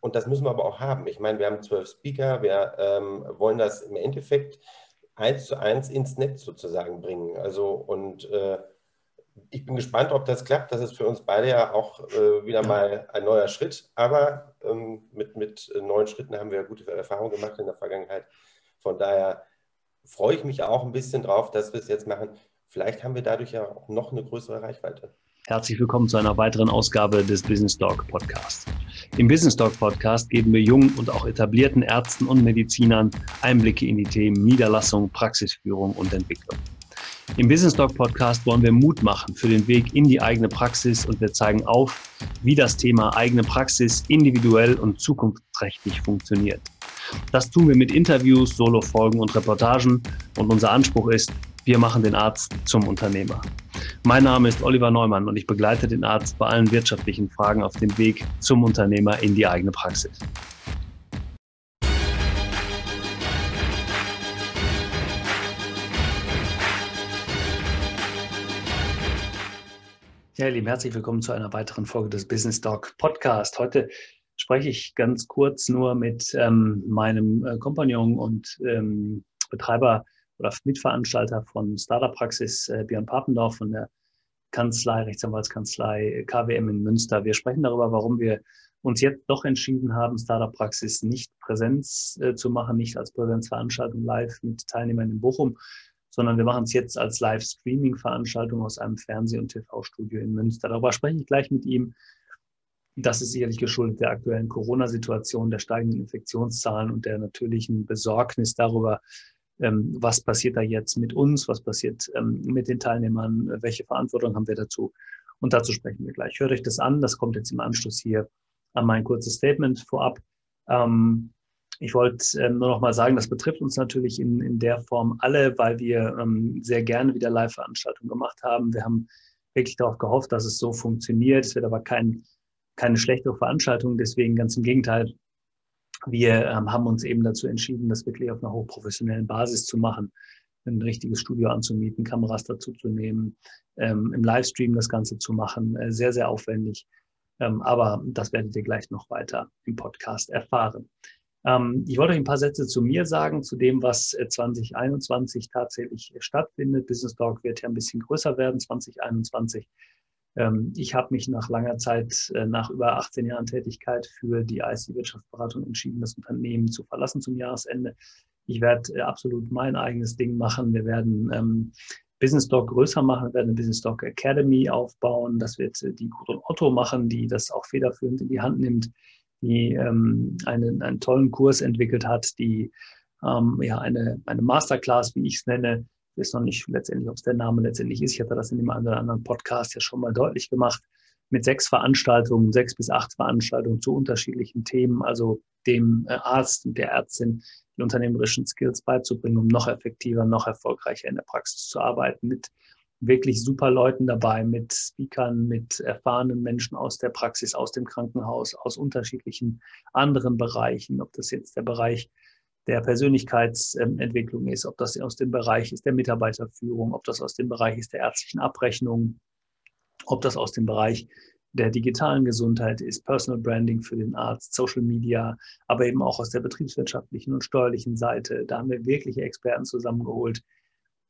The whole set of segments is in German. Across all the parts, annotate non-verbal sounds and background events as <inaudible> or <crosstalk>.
und das müssen wir aber auch haben. Ich meine, wir haben zwölf Speaker, wir ähm, wollen das im Endeffekt eins zu eins ins Netz sozusagen bringen. Also und äh, ich bin gespannt, ob das klappt. Das ist für uns beide ja auch äh, wieder mal ein neuer Schritt. Aber ähm, mit, mit neuen Schritten haben wir gute Erfahrungen gemacht in der Vergangenheit. Von daher freue ich mich auch ein bisschen drauf, dass wir es jetzt machen. Vielleicht haben wir dadurch ja auch noch eine größere Reichweite. Herzlich willkommen zu einer weiteren Ausgabe des Business Dog Podcast. Im Business Dog Podcast geben wir jungen und auch etablierten Ärzten und Medizinern Einblicke in die Themen Niederlassung, Praxisführung und Entwicklung. Im Business Dog Podcast wollen wir Mut machen für den Weg in die eigene Praxis und wir zeigen auf, wie das Thema eigene Praxis individuell und zukunftsträchtig funktioniert. Das tun wir mit Interviews, Solofolgen und Reportagen und unser Anspruch ist, wir machen den Arzt zum Unternehmer. Mein Name ist Oliver Neumann und ich begleite den Arzt bei allen wirtschaftlichen Fragen auf dem Weg zum Unternehmer in die eigene Praxis. Ja, ihr Lieben, herzlich willkommen zu einer weiteren Folge des Business Talk Podcast. Heute spreche ich ganz kurz nur mit ähm, meinem äh, Kompagnon und ähm, Betreiber oder Mitveranstalter von Startup Praxis, äh, Björn Papendorf von der Kanzlei, Rechtsanwaltskanzlei KWM in Münster. Wir sprechen darüber, warum wir uns jetzt doch entschieden haben, Startup Praxis nicht Präsenz äh, zu machen, nicht als Präsenzveranstaltung live mit Teilnehmern in Bochum, sondern wir machen es jetzt als Live-Streaming-Veranstaltung aus einem Fernseh- und TV-Studio in Münster. Darüber spreche ich gleich mit ihm. Das ist sicherlich geschuldet der aktuellen Corona-Situation, der steigenden Infektionszahlen und der natürlichen Besorgnis darüber, ähm, was passiert da jetzt mit uns, was passiert ähm, mit den Teilnehmern, welche Verantwortung haben wir dazu. Und dazu sprechen wir gleich. Hört euch das an, das kommt jetzt im Anschluss hier an mein kurzes Statement vorab. Ähm, ich wollte nur noch mal sagen, das betrifft uns natürlich in, in der Form alle, weil wir sehr gerne wieder Live-Veranstaltungen gemacht haben. Wir haben wirklich darauf gehofft, dass es so funktioniert. Es wird aber kein, keine schlechtere Veranstaltung. Deswegen ganz im Gegenteil, wir ähm, haben uns eben dazu entschieden, das wirklich auf einer hochprofessionellen Basis zu machen, ein richtiges Studio anzumieten, Kameras dazu zu nehmen, ähm, im Livestream das Ganze zu machen. Äh, sehr, sehr aufwendig. Ähm, aber das werdet ihr gleich noch weiter im Podcast erfahren. Ähm, ich wollte euch ein paar Sätze zu mir sagen, zu dem, was 2021 äh, tatsächlich stattfindet. Business Talk wird ja ein bisschen größer werden, 2021. Ähm, ich habe mich nach langer Zeit, äh, nach über 18 Jahren Tätigkeit für die IC-Wirtschaftsberatung entschieden, das Unternehmen zu verlassen zum Jahresende. Ich werde äh, absolut mein eigenes Ding machen. Wir werden ähm, Business Talk größer machen, wir werden eine Business Talk Academy aufbauen. Das wird äh, die Gudrun Otto machen, die das auch federführend in die Hand nimmt, die ähm, einen, einen tollen Kurs entwickelt hat, die ähm, ja eine, eine Masterclass, wie ich es nenne, ich weiß noch nicht letztendlich, ob es der Name letztendlich ist. Ich hatte das in dem einen oder anderen Podcast ja schon mal deutlich gemacht. Mit sechs Veranstaltungen, sechs bis acht Veranstaltungen zu unterschiedlichen Themen, also dem äh, Arzt und der Ärztin die unternehmerischen Skills beizubringen, um noch effektiver, noch erfolgreicher in der Praxis zu arbeiten, mit wirklich super Leuten dabei, mit Speakern, mit erfahrenen Menschen aus der Praxis, aus dem Krankenhaus, aus unterschiedlichen anderen Bereichen, ob das jetzt der Bereich der Persönlichkeitsentwicklung ist, ob das aus dem Bereich ist der Mitarbeiterführung, ob das aus dem Bereich ist der ärztlichen Abrechnung, ob das aus dem Bereich der digitalen Gesundheit ist, Personal Branding für den Arzt, Social Media, aber eben auch aus der betriebswirtschaftlichen und steuerlichen Seite. Da haben wir wirkliche Experten zusammengeholt,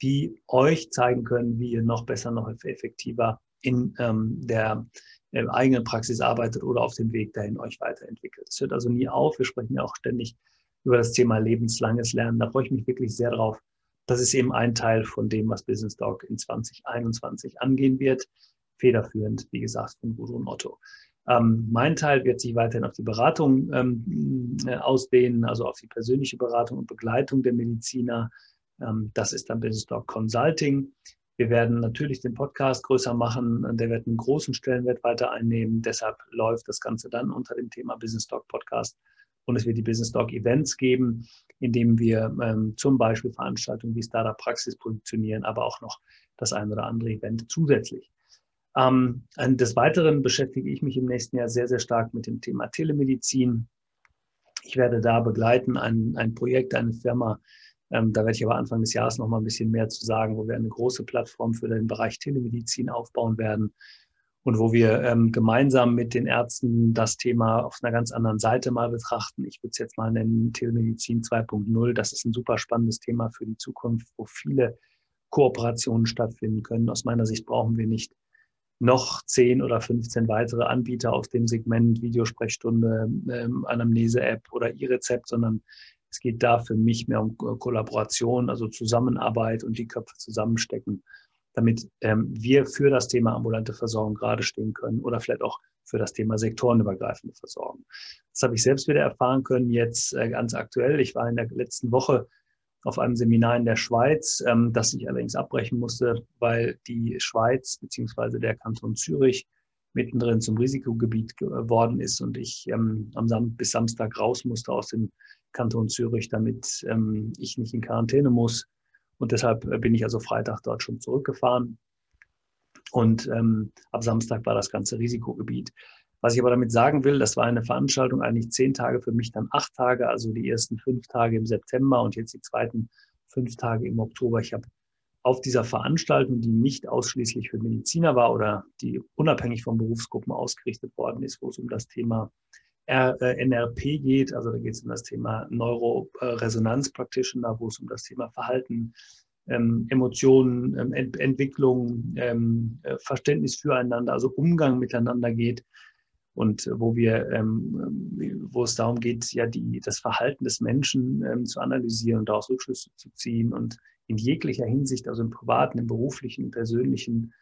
die euch zeigen können, wie ihr noch besser, noch effektiver in ähm, der äh, eigenen Praxis arbeitet oder auf dem Weg dahin euch weiterentwickelt. Es hört also nie auf. Wir sprechen ja auch ständig über das Thema lebenslanges Lernen. Da freue ich mich wirklich sehr drauf. Das ist eben ein Teil von dem, was Business Dog in 2021 angehen wird. Federführend, wie gesagt, von Gudrun Otto. Ähm, mein Teil wird sich weiterhin auf die Beratung ähm, äh, ausdehnen, also auf die persönliche Beratung und Begleitung der Mediziner. Ähm, das ist dann Business Dog Consulting. Wir werden natürlich den Podcast größer machen. Der wird einen großen Stellenwert weiter einnehmen. Deshalb läuft das Ganze dann unter dem Thema Business Dog Podcast und es wird die Business Talk Events geben, in denen wir ähm, zum Beispiel Veranstaltungen wie Startup Praxis positionieren, aber auch noch das ein oder andere Event zusätzlich. Ähm, des Weiteren beschäftige ich mich im nächsten Jahr sehr, sehr stark mit dem Thema Telemedizin. Ich werde da begleiten ein, ein Projekt, eine Firma, ähm, da werde ich aber Anfang des Jahres noch mal ein bisschen mehr zu sagen, wo wir eine große Plattform für den Bereich Telemedizin aufbauen werden und wo wir ähm, gemeinsam mit den Ärzten das Thema auf einer ganz anderen Seite mal betrachten. Ich würde es jetzt mal nennen Telemedizin 2.0. Das ist ein super spannendes Thema für die Zukunft, wo viele Kooperationen stattfinden können. Aus meiner Sicht brauchen wir nicht noch 10 oder 15 weitere Anbieter auf dem Segment Videosprechstunde, ähm, Anamnese-App oder E-Rezept, sondern es geht da für mich mehr um Kollaboration, also Zusammenarbeit und die Köpfe zusammenstecken damit ähm, wir für das Thema ambulante Versorgung gerade stehen können oder vielleicht auch für das Thema sektorenübergreifende Versorgung. Das habe ich selbst wieder erfahren können, jetzt äh, ganz aktuell. Ich war in der letzten Woche auf einem Seminar in der Schweiz, ähm, das ich allerdings abbrechen musste, weil die Schweiz beziehungsweise der Kanton Zürich mittendrin zum Risikogebiet geworden ist und ich ähm, am Sam bis Samstag raus musste aus dem Kanton Zürich, damit ähm, ich nicht in Quarantäne muss und deshalb äh, bin ich also Freitag dort schon zurückgefahren. Und ähm, ab Samstag war das ganze Risikogebiet. Was ich aber damit sagen will, das war eine Veranstaltung, eigentlich zehn Tage, für mich dann acht Tage, also die ersten fünf Tage im September und jetzt die zweiten fünf Tage im Oktober. Ich habe auf dieser Veranstaltung, die nicht ausschließlich für Mediziner war oder die unabhängig von Berufsgruppen ausgerichtet worden ist, wo es um das Thema NRP geht, also da geht es um das Thema Neuroresonanz Practitioner, wo es um das Thema Verhalten, ähm, Emotionen, ähm, Ent Entwicklung, ähm, äh, Verständnis füreinander, also Umgang miteinander geht. Und wo wir, ähm, wo es darum geht, ja die, das Verhalten des Menschen ähm, zu analysieren und daraus Rückschlüsse zu ziehen und in jeglicher Hinsicht, also im privaten, im beruflichen, im persönlichen,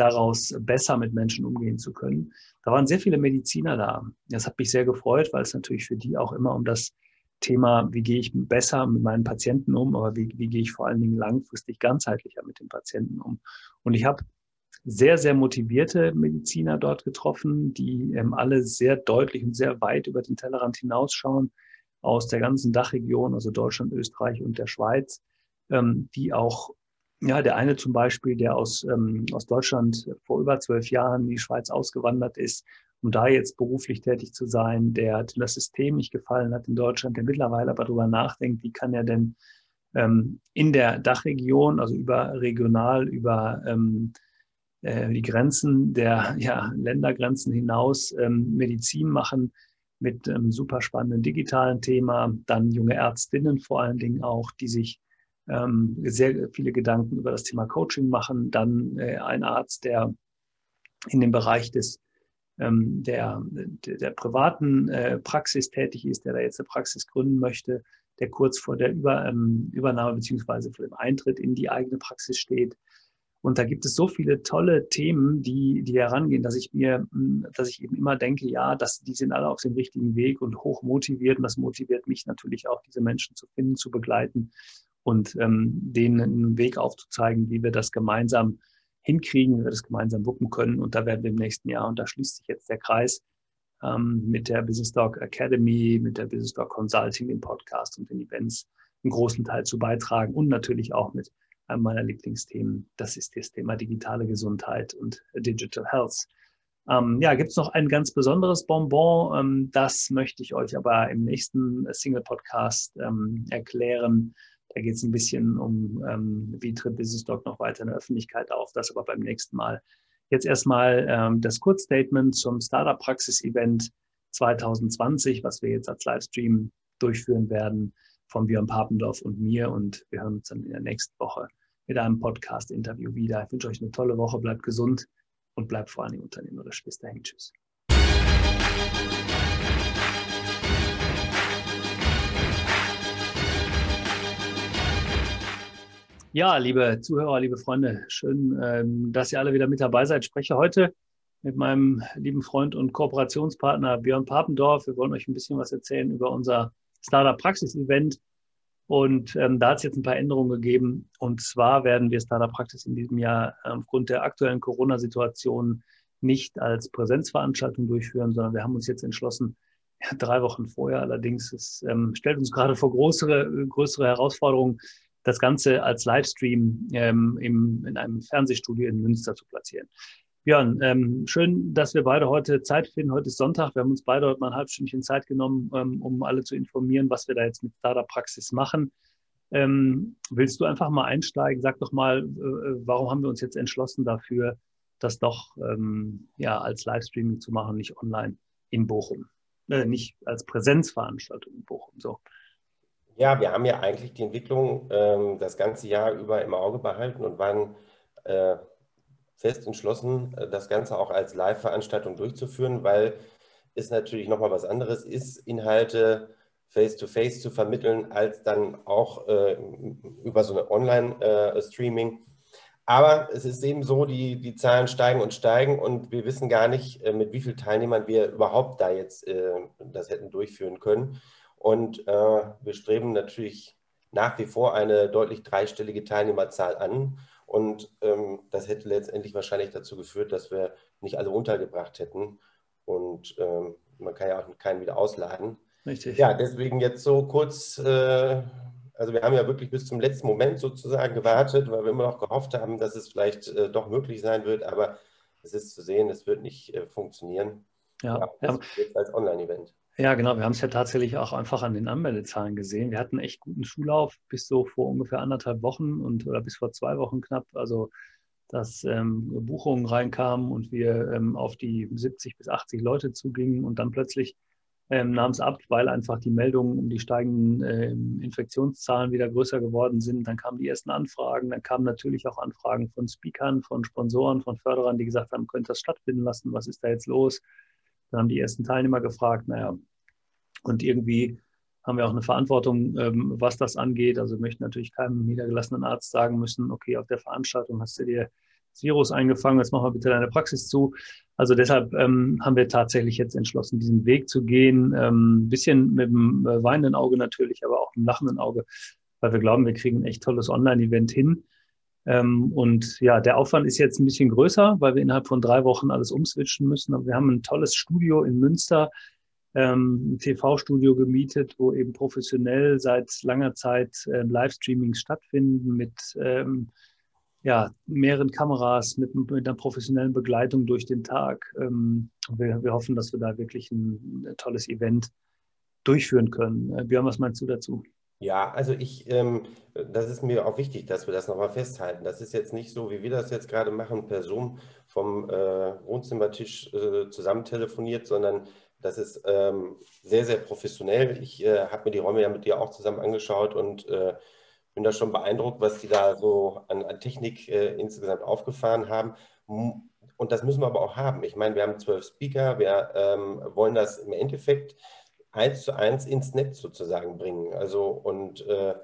daraus besser mit Menschen umgehen zu können. Da waren sehr viele Mediziner da. Das hat mich sehr gefreut, weil es natürlich für die auch immer um das Thema, wie gehe ich besser mit meinen Patienten um, aber wie, wie gehe ich vor allen Dingen langfristig ganzheitlicher mit den Patienten um. Und ich habe sehr, sehr motivierte Mediziner dort getroffen, die ähm, alle sehr deutlich und sehr weit über den Tellerrand hinausschauen aus der ganzen Dachregion, also Deutschland, Österreich und der Schweiz, ähm, die auch ja, der eine zum Beispiel, der aus, ähm, aus Deutschland vor über zwölf Jahren in die Schweiz ausgewandert ist, um da jetzt beruflich tätig zu sein, der das System nicht gefallen hat in Deutschland, der mittlerweile aber darüber nachdenkt, wie kann er denn ähm, in der Dachregion, also über regional, über ähm, äh, die Grenzen der <laughs> ja, Ländergrenzen hinaus ähm, Medizin machen mit einem super spannenden digitalen Thema, dann junge Ärztinnen vor allen Dingen auch, die sich ähm, sehr viele Gedanken über das Thema Coaching machen. Dann äh, ein Arzt, der in dem Bereich des ähm, der, der, der privaten äh, Praxis tätig ist, der da jetzt eine Praxis gründen möchte, der kurz vor der Über, ähm, Übernahme beziehungsweise vor dem Eintritt in die eigene Praxis steht. Und da gibt es so viele tolle Themen, die, die herangehen, dass ich mir, dass ich eben immer denke, ja, dass die sind alle auf dem richtigen Weg und hoch motiviert. Und das motiviert mich natürlich auch, diese Menschen zu finden, zu begleiten und ähm, denen einen Weg aufzuzeigen, wie wir das gemeinsam hinkriegen, wie wir das gemeinsam wuppen können. Und da werden wir im nächsten Jahr, und da schließt sich jetzt der Kreis, ähm, mit der Business Talk Academy, mit der Business Talk Consulting, dem Podcast und den Events einen großen Teil zu beitragen und natürlich auch mit einem meiner Lieblingsthemen. Das ist das Thema digitale Gesundheit und Digital Health. Ähm, ja, gibt es noch ein ganz besonderes Bonbon. Ähm, das möchte ich euch aber im nächsten Single-Podcast ähm, erklären. Da geht es ein bisschen um, ähm, wie tritt Business Talk noch weiter in der Öffentlichkeit auf, das aber beim nächsten Mal. Jetzt erstmal ähm, das Kurzstatement zum Startup Praxis Event 2020, was wir jetzt als Livestream durchführen werden von Björn Papendorf und mir. Und wir hören uns dann in der nächsten Woche mit einem Podcast-Interview wieder. Ich wünsche euch eine tolle Woche, bleibt gesund und bleibt vor Dingen unternehmerisch. Bis dahin, tschüss. Ja, liebe Zuhörer, liebe Freunde, schön, ähm, dass ihr alle wieder mit dabei seid. Ich spreche heute mit meinem lieben Freund und Kooperationspartner Björn Papendorf. Wir wollen euch ein bisschen was erzählen über unser Startup Praxis Event. Und ähm, da hat es jetzt ein paar Änderungen gegeben. Und zwar werden wir Startup Praxis in diesem Jahr ähm, aufgrund der aktuellen Corona-Situation nicht als Präsenzveranstaltung durchführen, sondern wir haben uns jetzt entschlossen, ja, drei Wochen vorher allerdings, es ähm, stellt uns gerade vor größere, größere Herausforderungen, das Ganze als Livestream ähm, im, in einem Fernsehstudio in Münster zu platzieren. Björn, ähm, schön, dass wir beide heute Zeit finden. Heute ist Sonntag. Wir haben uns beide heute mal ein halbes Stündchen Zeit genommen, ähm, um alle zu informieren, was wir da jetzt mit Startup Praxis machen. Ähm, willst du einfach mal einsteigen? Sag doch mal, äh, warum haben wir uns jetzt entschlossen dafür, das doch ähm, ja, als Livestreaming zu machen, nicht online in Bochum. Äh, nicht als Präsenzveranstaltung in Bochum. So. Ja, wir haben ja eigentlich die Entwicklung ähm, das ganze Jahr über im Auge behalten und waren äh, fest entschlossen, äh, das Ganze auch als Live-Veranstaltung durchzuführen, weil es natürlich nochmal was anderes ist, Inhalte face-to-face -face zu vermitteln, als dann auch äh, über so eine Online-Streaming. Äh, aber es ist eben so, die, die Zahlen steigen und steigen und wir wissen gar nicht, äh, mit wie vielen Teilnehmern wir überhaupt da jetzt äh, das hätten durchführen können. Und äh, wir streben natürlich nach wie vor eine deutlich dreistellige Teilnehmerzahl an. Und ähm, das hätte letztendlich wahrscheinlich dazu geführt, dass wir nicht alle untergebracht hätten. Und ähm, man kann ja auch keinen wieder ausladen. Richtig. Ja, deswegen jetzt so kurz äh, also wir haben ja wirklich bis zum letzten Moment sozusagen gewartet, weil wir immer noch gehofft haben, dass es vielleicht äh, doch möglich sein wird, aber es ist zu sehen, es wird nicht äh, funktionieren. Ja, ja jetzt als Online-Event. Ja, genau. Wir haben es ja tatsächlich auch einfach an den Anmeldezahlen gesehen. Wir hatten echt guten Zulauf bis so vor ungefähr anderthalb Wochen und oder bis vor zwei Wochen knapp. Also dass ähm, Buchungen reinkamen und wir ähm, auf die 70 bis 80 Leute zugingen und dann plötzlich ähm, nahm es ab, weil einfach die Meldungen um die steigenden ähm, Infektionszahlen wieder größer geworden sind. Dann kamen die ersten Anfragen, dann kamen natürlich auch Anfragen von Speakern, von Sponsoren, von Förderern, die gesagt haben, könnte das stattfinden lassen, was ist da jetzt los? Dann haben die ersten Teilnehmer gefragt, naja, und irgendwie haben wir auch eine Verantwortung, ähm, was das angeht. Also wir möchten natürlich keinem niedergelassenen Arzt sagen müssen, okay, auf der Veranstaltung hast du dir das Virus eingefangen, jetzt machen wir bitte deine Praxis zu. Also deshalb ähm, haben wir tatsächlich jetzt entschlossen, diesen Weg zu gehen. Ähm, ein bisschen mit dem äh, weinenden Auge natürlich, aber auch mit dem lachenden Auge, weil wir glauben, wir kriegen ein echt tolles Online-Event hin. Ähm, und ja, der Aufwand ist jetzt ein bisschen größer, weil wir innerhalb von drei Wochen alles umswitchen müssen. Aber wir haben ein tolles Studio in Münster, ähm, ein TV-Studio gemietet, wo eben professionell seit langer Zeit äh, Livestreamings stattfinden mit ähm, ja, mehreren Kameras mit, mit einer professionellen Begleitung durch den Tag. Ähm, wir, wir hoffen, dass wir da wirklich ein, ein tolles Event durchführen können. Äh, Björn, was meinst du dazu? Ja, also ich, ähm, das ist mir auch wichtig, dass wir das nochmal festhalten. Das ist jetzt nicht so, wie wir das jetzt gerade machen, per Zoom vom äh, Wohnzimmertisch äh, zusammen telefoniert, sondern das ist ähm, sehr, sehr professionell. Ich äh, habe mir die Räume ja mit dir auch zusammen angeschaut und äh, bin da schon beeindruckt, was die da so an, an Technik äh, insgesamt aufgefahren haben. Und das müssen wir aber auch haben. Ich meine, wir haben zwölf Speaker, wir ähm, wollen das im Endeffekt eins zu eins ins Netz sozusagen bringen. Also und äh,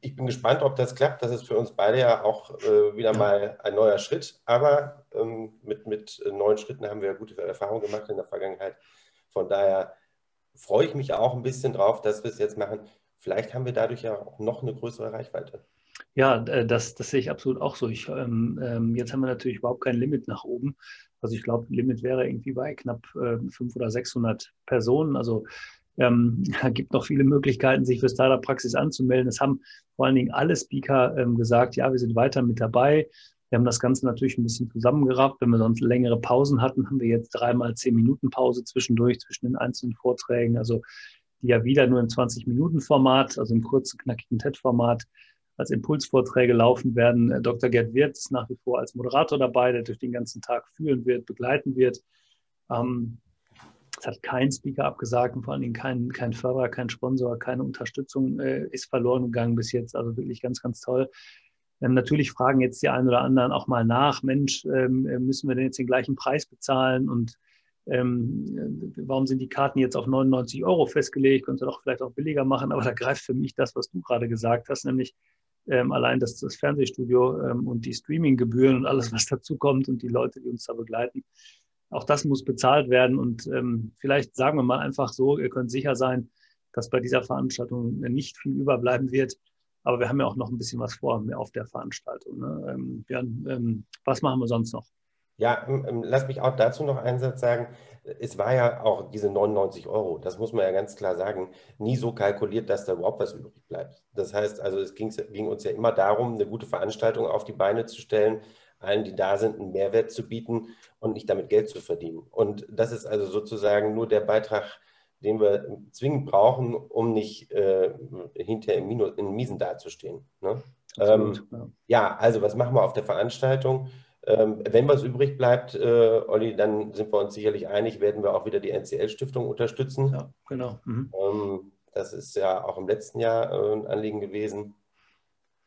ich bin gespannt, ob das klappt. Das ist für uns beide ja auch äh, wieder mal ein neuer Schritt. Aber ähm, mit, mit neuen Schritten haben wir ja gute Erfahrungen gemacht in der Vergangenheit. Von daher freue ich mich auch ein bisschen drauf, dass wir es jetzt machen vielleicht haben wir dadurch ja auch noch eine größere Reichweite. Ja, äh, das, das sehe ich absolut auch so. Ich, ähm, ähm, jetzt haben wir natürlich überhaupt kein Limit nach oben. Also ich glaube, Limit wäre irgendwie bei knapp äh, 500 oder 600 Personen. Also ähm, <laughs> gibt noch viele Möglichkeiten, sich für Startup-Praxis anzumelden. Es haben vor allen Dingen alle Speaker ähm, gesagt, ja, wir sind weiter mit dabei. Wir haben das Ganze natürlich ein bisschen zusammengerafft. Wenn wir sonst längere Pausen hatten, haben wir jetzt dreimal zehn Minuten Pause zwischendurch zwischen den einzelnen Vorträgen. Also die ja wieder nur im 20-Minuten-Format, also im kurzen, knackigen TED-Format, als Impulsvorträge laufen werden. Äh, Dr. Gerd Wirth ist nach wie vor als Moderator dabei, der durch den ganzen Tag führen wird, begleiten wird. Ähm, es hat kein Speaker abgesagt und vor allen Dingen kein, kein Förderer, kein Sponsor, keine Unterstützung äh, ist verloren gegangen bis jetzt. Also wirklich ganz, ganz toll. Ähm, natürlich fragen jetzt die einen oder anderen auch mal nach, Mensch, ähm, müssen wir denn jetzt den gleichen Preis bezahlen? Und ähm, warum sind die Karten jetzt auf 99 Euro festgelegt, könnte doch vielleicht auch billiger machen, aber da greift für mich das, was du gerade gesagt hast, nämlich ähm, allein das, das Fernsehstudio ähm, und die Streaminggebühren und alles, was dazu kommt und die Leute, die uns da begleiten. Auch das muss bezahlt werden und ähm, vielleicht sagen wir mal einfach so, ihr könnt sicher sein, dass bei dieser Veranstaltung nicht viel überbleiben wird. Aber wir haben ja auch noch ein bisschen was vor auf der Veranstaltung. Ne? Ähm, Björn, ähm, was machen wir sonst noch? Ja, ähm, ähm, lass mich auch dazu noch einen Satz sagen. Es war ja auch diese 99 Euro, das muss man ja ganz klar sagen, nie so kalkuliert, dass da überhaupt was übrig bleibt. Das heißt also, es ging, ging uns ja immer darum, eine gute Veranstaltung auf die Beine zu stellen, allen, die da sind, einen Mehrwert zu bieten und nicht damit Geld zu verdienen. Und das ist also sozusagen nur der Beitrag, den wir zwingend brauchen, um nicht äh, hinterher im, Minus, in Miesen dazustehen. Ne? Ähm, ja. ja, also was machen wir auf der Veranstaltung? Ähm, wenn was übrig bleibt, äh, Olli, dann sind wir uns sicherlich einig, werden wir auch wieder die NCL-Stiftung unterstützen. Ja, genau. Mhm. Ähm, das ist ja auch im letzten Jahr äh, ein Anliegen gewesen.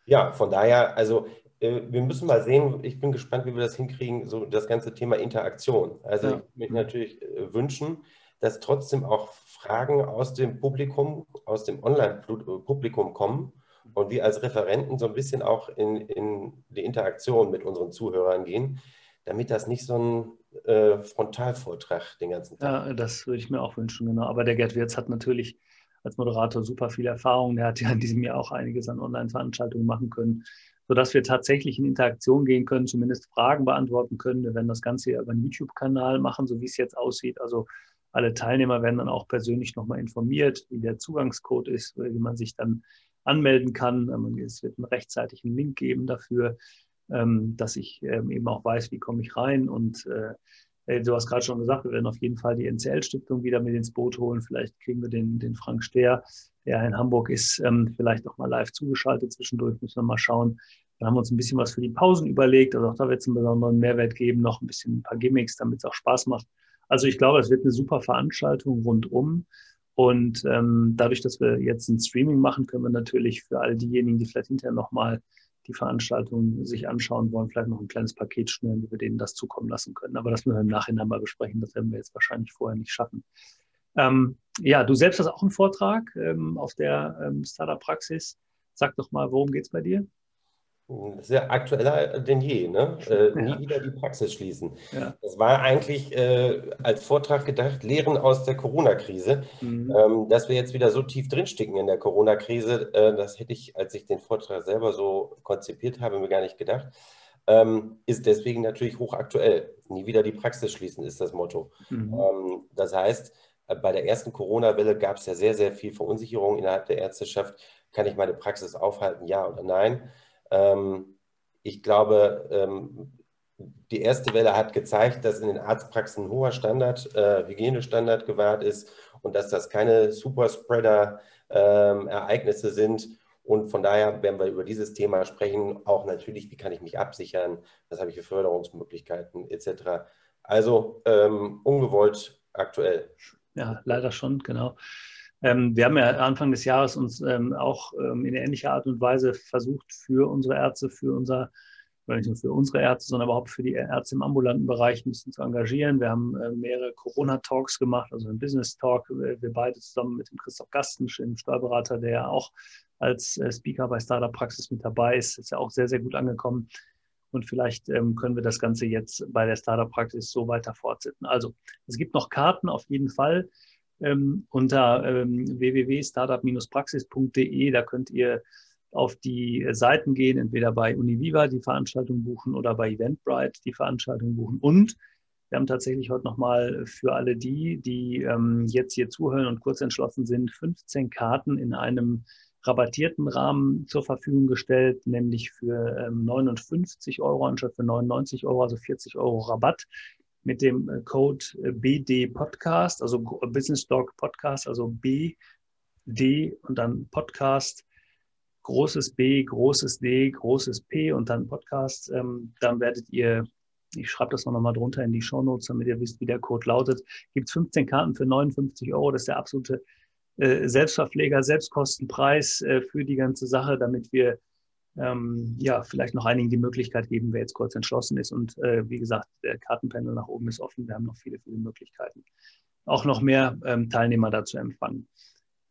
Ja, von daher, also wir müssen mal sehen, ich bin gespannt, wie wir das hinkriegen, so das ganze Thema Interaktion. Also ja. ich würde mir natürlich äh, wünschen, dass trotzdem auch Fragen aus dem Publikum, aus dem Online-Publikum kommen und wir als Referenten so ein bisschen auch in, in die Interaktion mit unseren Zuhörern gehen, damit das nicht so ein äh, Frontalvortrag den ganzen Tag ist. Ja, das würde ich mir auch wünschen, genau. Aber der Gerd Wirz hat natürlich als Moderator super viel Erfahrung. Der hat ja in diesem Jahr auch einiges an Online-Veranstaltungen machen können sodass wir tatsächlich in Interaktion gehen können, zumindest Fragen beantworten können. Wir werden das Ganze über einen YouTube-Kanal machen, so wie es jetzt aussieht. Also alle Teilnehmer werden dann auch persönlich nochmal informiert, wie der Zugangscode ist, wie man sich dann anmelden kann. Es wird einen rechtzeitigen Link geben dafür, ähm, dass ich ähm, eben auch weiß, wie komme ich rein. Und äh, du hast gerade schon gesagt, wir werden auf jeden Fall die NCL-Stiftung wieder mit ins Boot holen. Vielleicht kriegen wir den, den Frank Stehr der in Hamburg ist, ähm, vielleicht auch mal live zugeschaltet. Zwischendurch müssen wir mal schauen. Da haben wir uns ein bisschen was für die Pausen überlegt. Also auch da wird es einen besonderen Mehrwert geben, noch ein bisschen ein paar Gimmicks, damit es auch Spaß macht. Also ich glaube, es wird eine super Veranstaltung rundum. Und ähm, dadurch, dass wir jetzt ein Streaming machen, können wir natürlich für all diejenigen, die vielleicht hinterher nochmal die Veranstaltung sich anschauen wollen, vielleicht noch ein kleines Paket schnüren, wie wir denen das zukommen lassen können. Aber das müssen wir im Nachhinein mal besprechen. Das werden wir jetzt wahrscheinlich vorher nicht schaffen. Ähm, ja, du selbst hast auch einen Vortrag ähm, auf der ähm, Startup-Praxis. Sag doch mal, worum geht es bei dir? Sehr aktueller denn je, ne? Äh, ja. Nie wieder die Praxis schließen. Ja. Das war eigentlich äh, als Vortrag gedacht, Lehren aus der Corona-Krise. Mhm. Ähm, dass wir jetzt wieder so tief drinstecken in der Corona-Krise, äh, das hätte ich, als ich den Vortrag selber so konzipiert habe, mir gar nicht gedacht. Ähm, ist deswegen natürlich hochaktuell. Nie wieder die Praxis schließen ist das Motto. Mhm. Ähm, das heißt, äh, bei der ersten Corona-Welle gab es ja sehr, sehr viel Verunsicherung innerhalb der Ärzteschaft. Kann ich meine Praxis aufhalten, ja oder nein? Ähm, ich glaube, ähm, die erste Welle hat gezeigt, dass in den Arztpraxen ein hoher Standard, äh, Hygienestandard gewahrt ist und dass das keine Superspreader-Ereignisse ähm, sind. Und von daher werden wir über dieses Thema sprechen, auch natürlich, wie kann ich mich absichern, was habe ich für Förderungsmöglichkeiten etc. Also ähm, ungewollt aktuell ja, leider schon, genau. Ähm, wir haben ja Anfang des Jahres uns ähm, auch ähm, in ähnlicher Art und Weise versucht, für unsere Ärzte, für unser, nicht nur für unsere Ärzte, sondern überhaupt für die Ärzte im ambulanten Bereich ein bisschen zu engagieren. Wir haben äh, mehrere Corona-Talks gemacht, also ein Business-Talk. Wir beide zusammen mit dem Christoph Gastensch, dem Steuerberater, der ja auch als äh, Speaker bei Startup Praxis mit dabei ist, ist ja auch sehr, sehr gut angekommen. Und vielleicht ähm, können wir das Ganze jetzt bei der Startup-Praxis so weiter fortsetzen. Also, es gibt noch Karten auf jeden Fall ähm, unter ähm, www.startup-praxis.de. Da könnt ihr auf die Seiten gehen, entweder bei Univiva die Veranstaltung buchen oder bei Eventbrite die Veranstaltung buchen. Und wir haben tatsächlich heute nochmal für alle die, die ähm, jetzt hier zuhören und kurz entschlossen sind, 15 Karten in einem rabattierten Rahmen zur Verfügung gestellt, nämlich für 59 ähm, Euro anstatt für 99 Euro, also 40 Euro Rabatt mit dem äh, Code äh, BD Podcast, also Business Dog Podcast, also BD und dann Podcast, großes B, großes D, großes P und dann Podcast. Ähm, dann werdet ihr, ich schreibe das noch mal drunter in die Show Notes, damit ihr wisst, wie der Code lautet. Gibt es 15 Karten für 59 Euro, das ist der absolute äh, Selbstverpfleger, Selbstkostenpreis für die ganze Sache, damit wir ähm, ja vielleicht noch einigen die Möglichkeit geben, wer jetzt kurz entschlossen ist. Und äh, wie gesagt, der Kartenpanel nach oben ist offen. Wir haben noch viele, viele Möglichkeiten, auch noch mehr ähm, Teilnehmer dazu empfangen.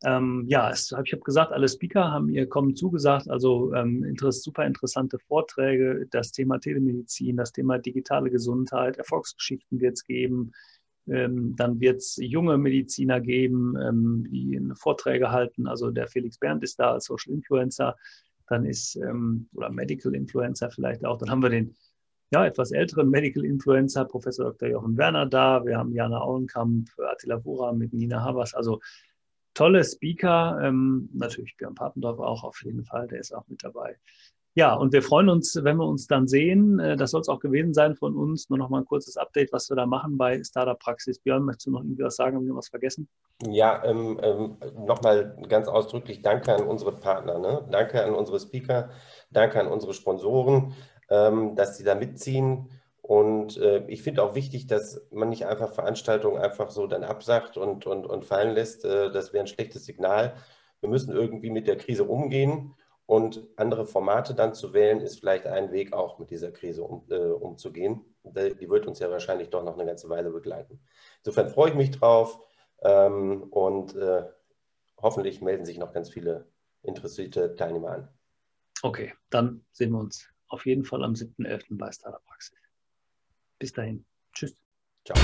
Ähm, ja, es, ich habe gesagt, alle Speaker haben ihr Kommen zugesagt. Also ähm, interess super interessante Vorträge. Das Thema Telemedizin, das Thema digitale Gesundheit, Erfolgsgeschichten wird es geben. Ähm, dann wird es junge Mediziner geben, ähm, die Vorträge halten. Also der Felix Berndt ist da als Social Influencer. Dann ist, ähm, oder Medical Influencer vielleicht auch. Dann haben wir den ja, etwas älteren Medical Influencer, Professor Dr. Jochen Werner da. Wir haben Jana Auenkamp, Attila Wura mit Nina Havas. Also tolle Speaker. Ähm, natürlich Björn Papendorf auch auf jeden Fall, der ist auch mit dabei. Ja, und wir freuen uns, wenn wir uns dann sehen. Äh, das soll es auch gewesen sein von uns. Nur noch mal ein kurzes Update, was wir da machen bei Startup Praxis. Björn, möchtest du noch irgendwie was sagen? Haben wir was vergessen? Ja, ähm, ähm, nochmal ganz ausdrücklich Danke an unsere Partner. Ne? Danke an unsere Speaker. Danke an unsere Sponsoren, ähm, dass sie da mitziehen. Und äh, ich finde auch wichtig, dass man nicht einfach Veranstaltungen einfach so dann absagt und, und, und fallen lässt. Äh, das wäre ein schlechtes Signal. Wir müssen irgendwie mit der Krise umgehen und andere Formate dann zu wählen, ist vielleicht ein Weg, auch mit dieser Krise um, äh, umzugehen. Die wird uns ja wahrscheinlich doch noch eine ganze Weile begleiten. Insofern freue ich mich drauf ähm, und äh, hoffentlich melden sich noch ganz viele interessierte Teilnehmer an. Okay, dann sehen wir uns auf jeden Fall am 7.11. bei Startup Praxis. Bis dahin. Tschüss. Ciao.